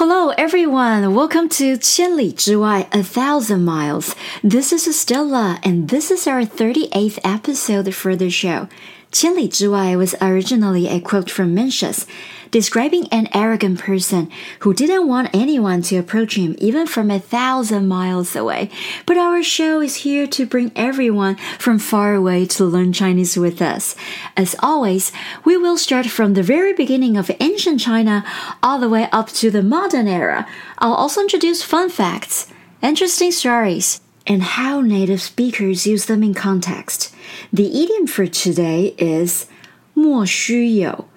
Hello, everyone. Welcome to 千里之外, a thousand miles. This is Stella, and this is our 38th episode for the show. 千里之外 was originally a quote from Mencius, describing an arrogant person who didn't want anyone to approach him even from a thousand miles away. But our show is here to bring everyone from far away to learn Chinese with us. As always, we will start from the very beginning of ancient China all the way up to the modern era. I'll also introduce fun facts, interesting stories, and how native speakers use them in context. The idiom for today is 莫须有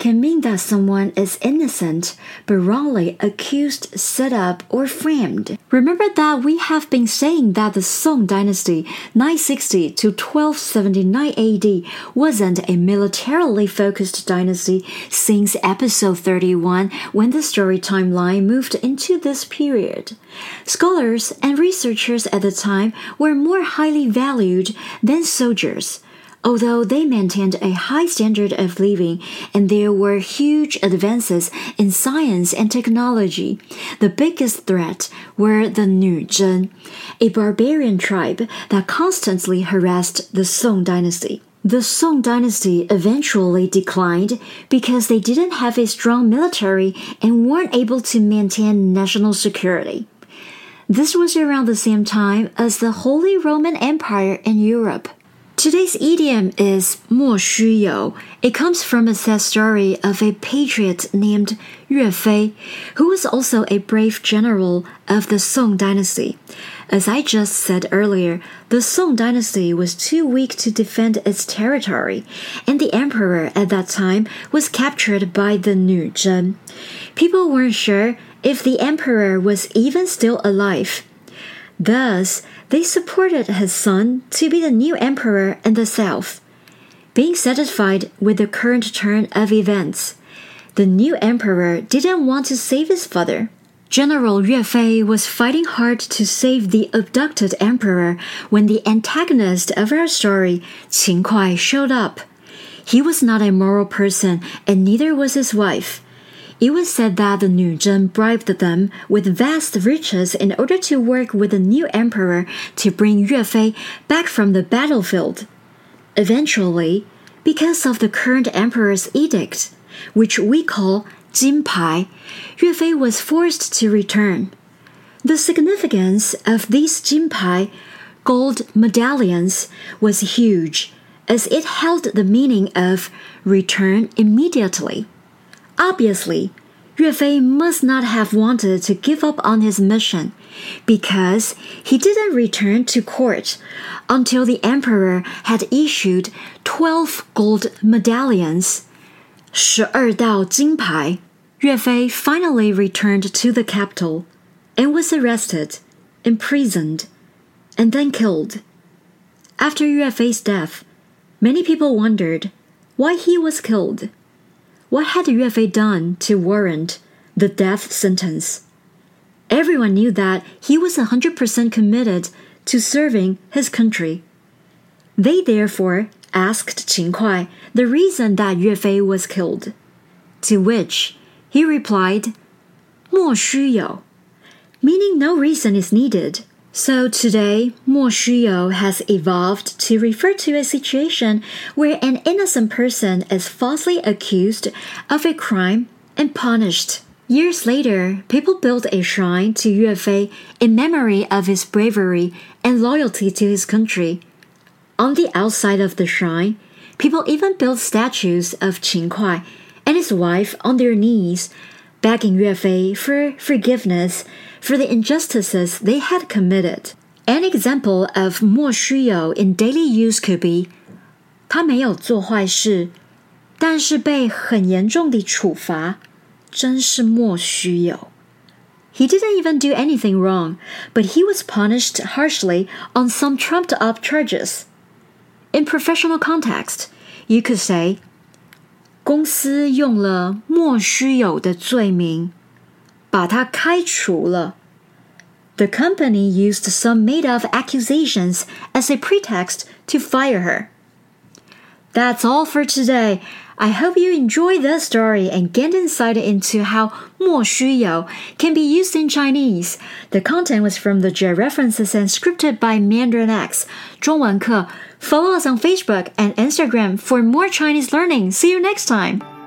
can mean that someone is innocent but wrongly accused, set up, or framed. Remember that we have been saying that the Song dynasty 960 to 1279 AD wasn't a militarily focused dynasty since episode 31 when the story timeline moved into this period. Scholars and researchers at the time were more highly valued than soldiers although they maintained a high standard of living and there were huge advances in science and technology, the biggest threat were the Nuzhen, a barbarian tribe that constantly harassed the Song dynasty. The Song dynasty eventually declined because they didn't have a strong military and weren't able to maintain national security. This was around the same time as the Holy Roman Empire in Europe. Today's idiom is 莫须有. It comes from a sad story of a patriot named Yue Fei, who was also a brave general of the Song dynasty. As I just said earlier, the Song dynasty was too weak to defend its territory, and the emperor at that time was captured by the Nuzhen. People weren't sure if the emperor was even still alive. Thus, they supported his son to be the new emperor in the south. Being satisfied with the current turn of events, the new emperor didn't want to save his father. General Yue Fei was fighting hard to save the abducted emperor when the antagonist of our story, Qin Kuai, showed up. He was not a moral person, and neither was his wife. It was said that the Nuzhen bribed them with vast riches in order to work with the new emperor to bring Yue Fei back from the battlefield. Eventually, because of the current emperor's edict, which we call Jin Pai, Yue Fei was forced to return. The significance of these Jin Pai gold medallions was huge, as it held the meaning of return immediately. Obviously, Yue Fei must not have wanted to give up on his mission because he didn't return to court until the emperor had issued 12 gold medallions. 十二道金牌. Yue Fei finally returned to the capital and was arrested, imprisoned, and then killed. After Yue Fei's death, many people wondered why he was killed. What had Yue Fei done to warrant the death sentence? Everyone knew that he was 100% committed to serving his country. They therefore asked Qin Kuai the reason that Yue Fei was killed, to which he replied, 莫须有, meaning no reason is needed. So today, Mo Shuyo has evolved to refer to a situation where an innocent person is falsely accused of a crime and punished. Years later, people built a shrine to Yue Fei in memory of his bravery and loyalty to his country. On the outside of the shrine, people even built statues of Qin Kuai and his wife on their knees begging Yue Fei for forgiveness for the injustices they had committed. An example of 莫须有 in daily use could be 他没有做坏事，但是被很严重地处罚，真是莫须有。He didn't even do anything wrong, but he was punished harshly on some trumped up charges. In professional context, you could say 公司用了莫须有的罪名把他开除了。The company used some made up accusations as a pretext to fire her. That's all for today. I hope you enjoy the story and get insight into how 莫须有 can be used in Chinese. The content was from the references and scripted by MandarinX. 中文课. Follow us on Facebook and Instagram for more Chinese learning. See you next time.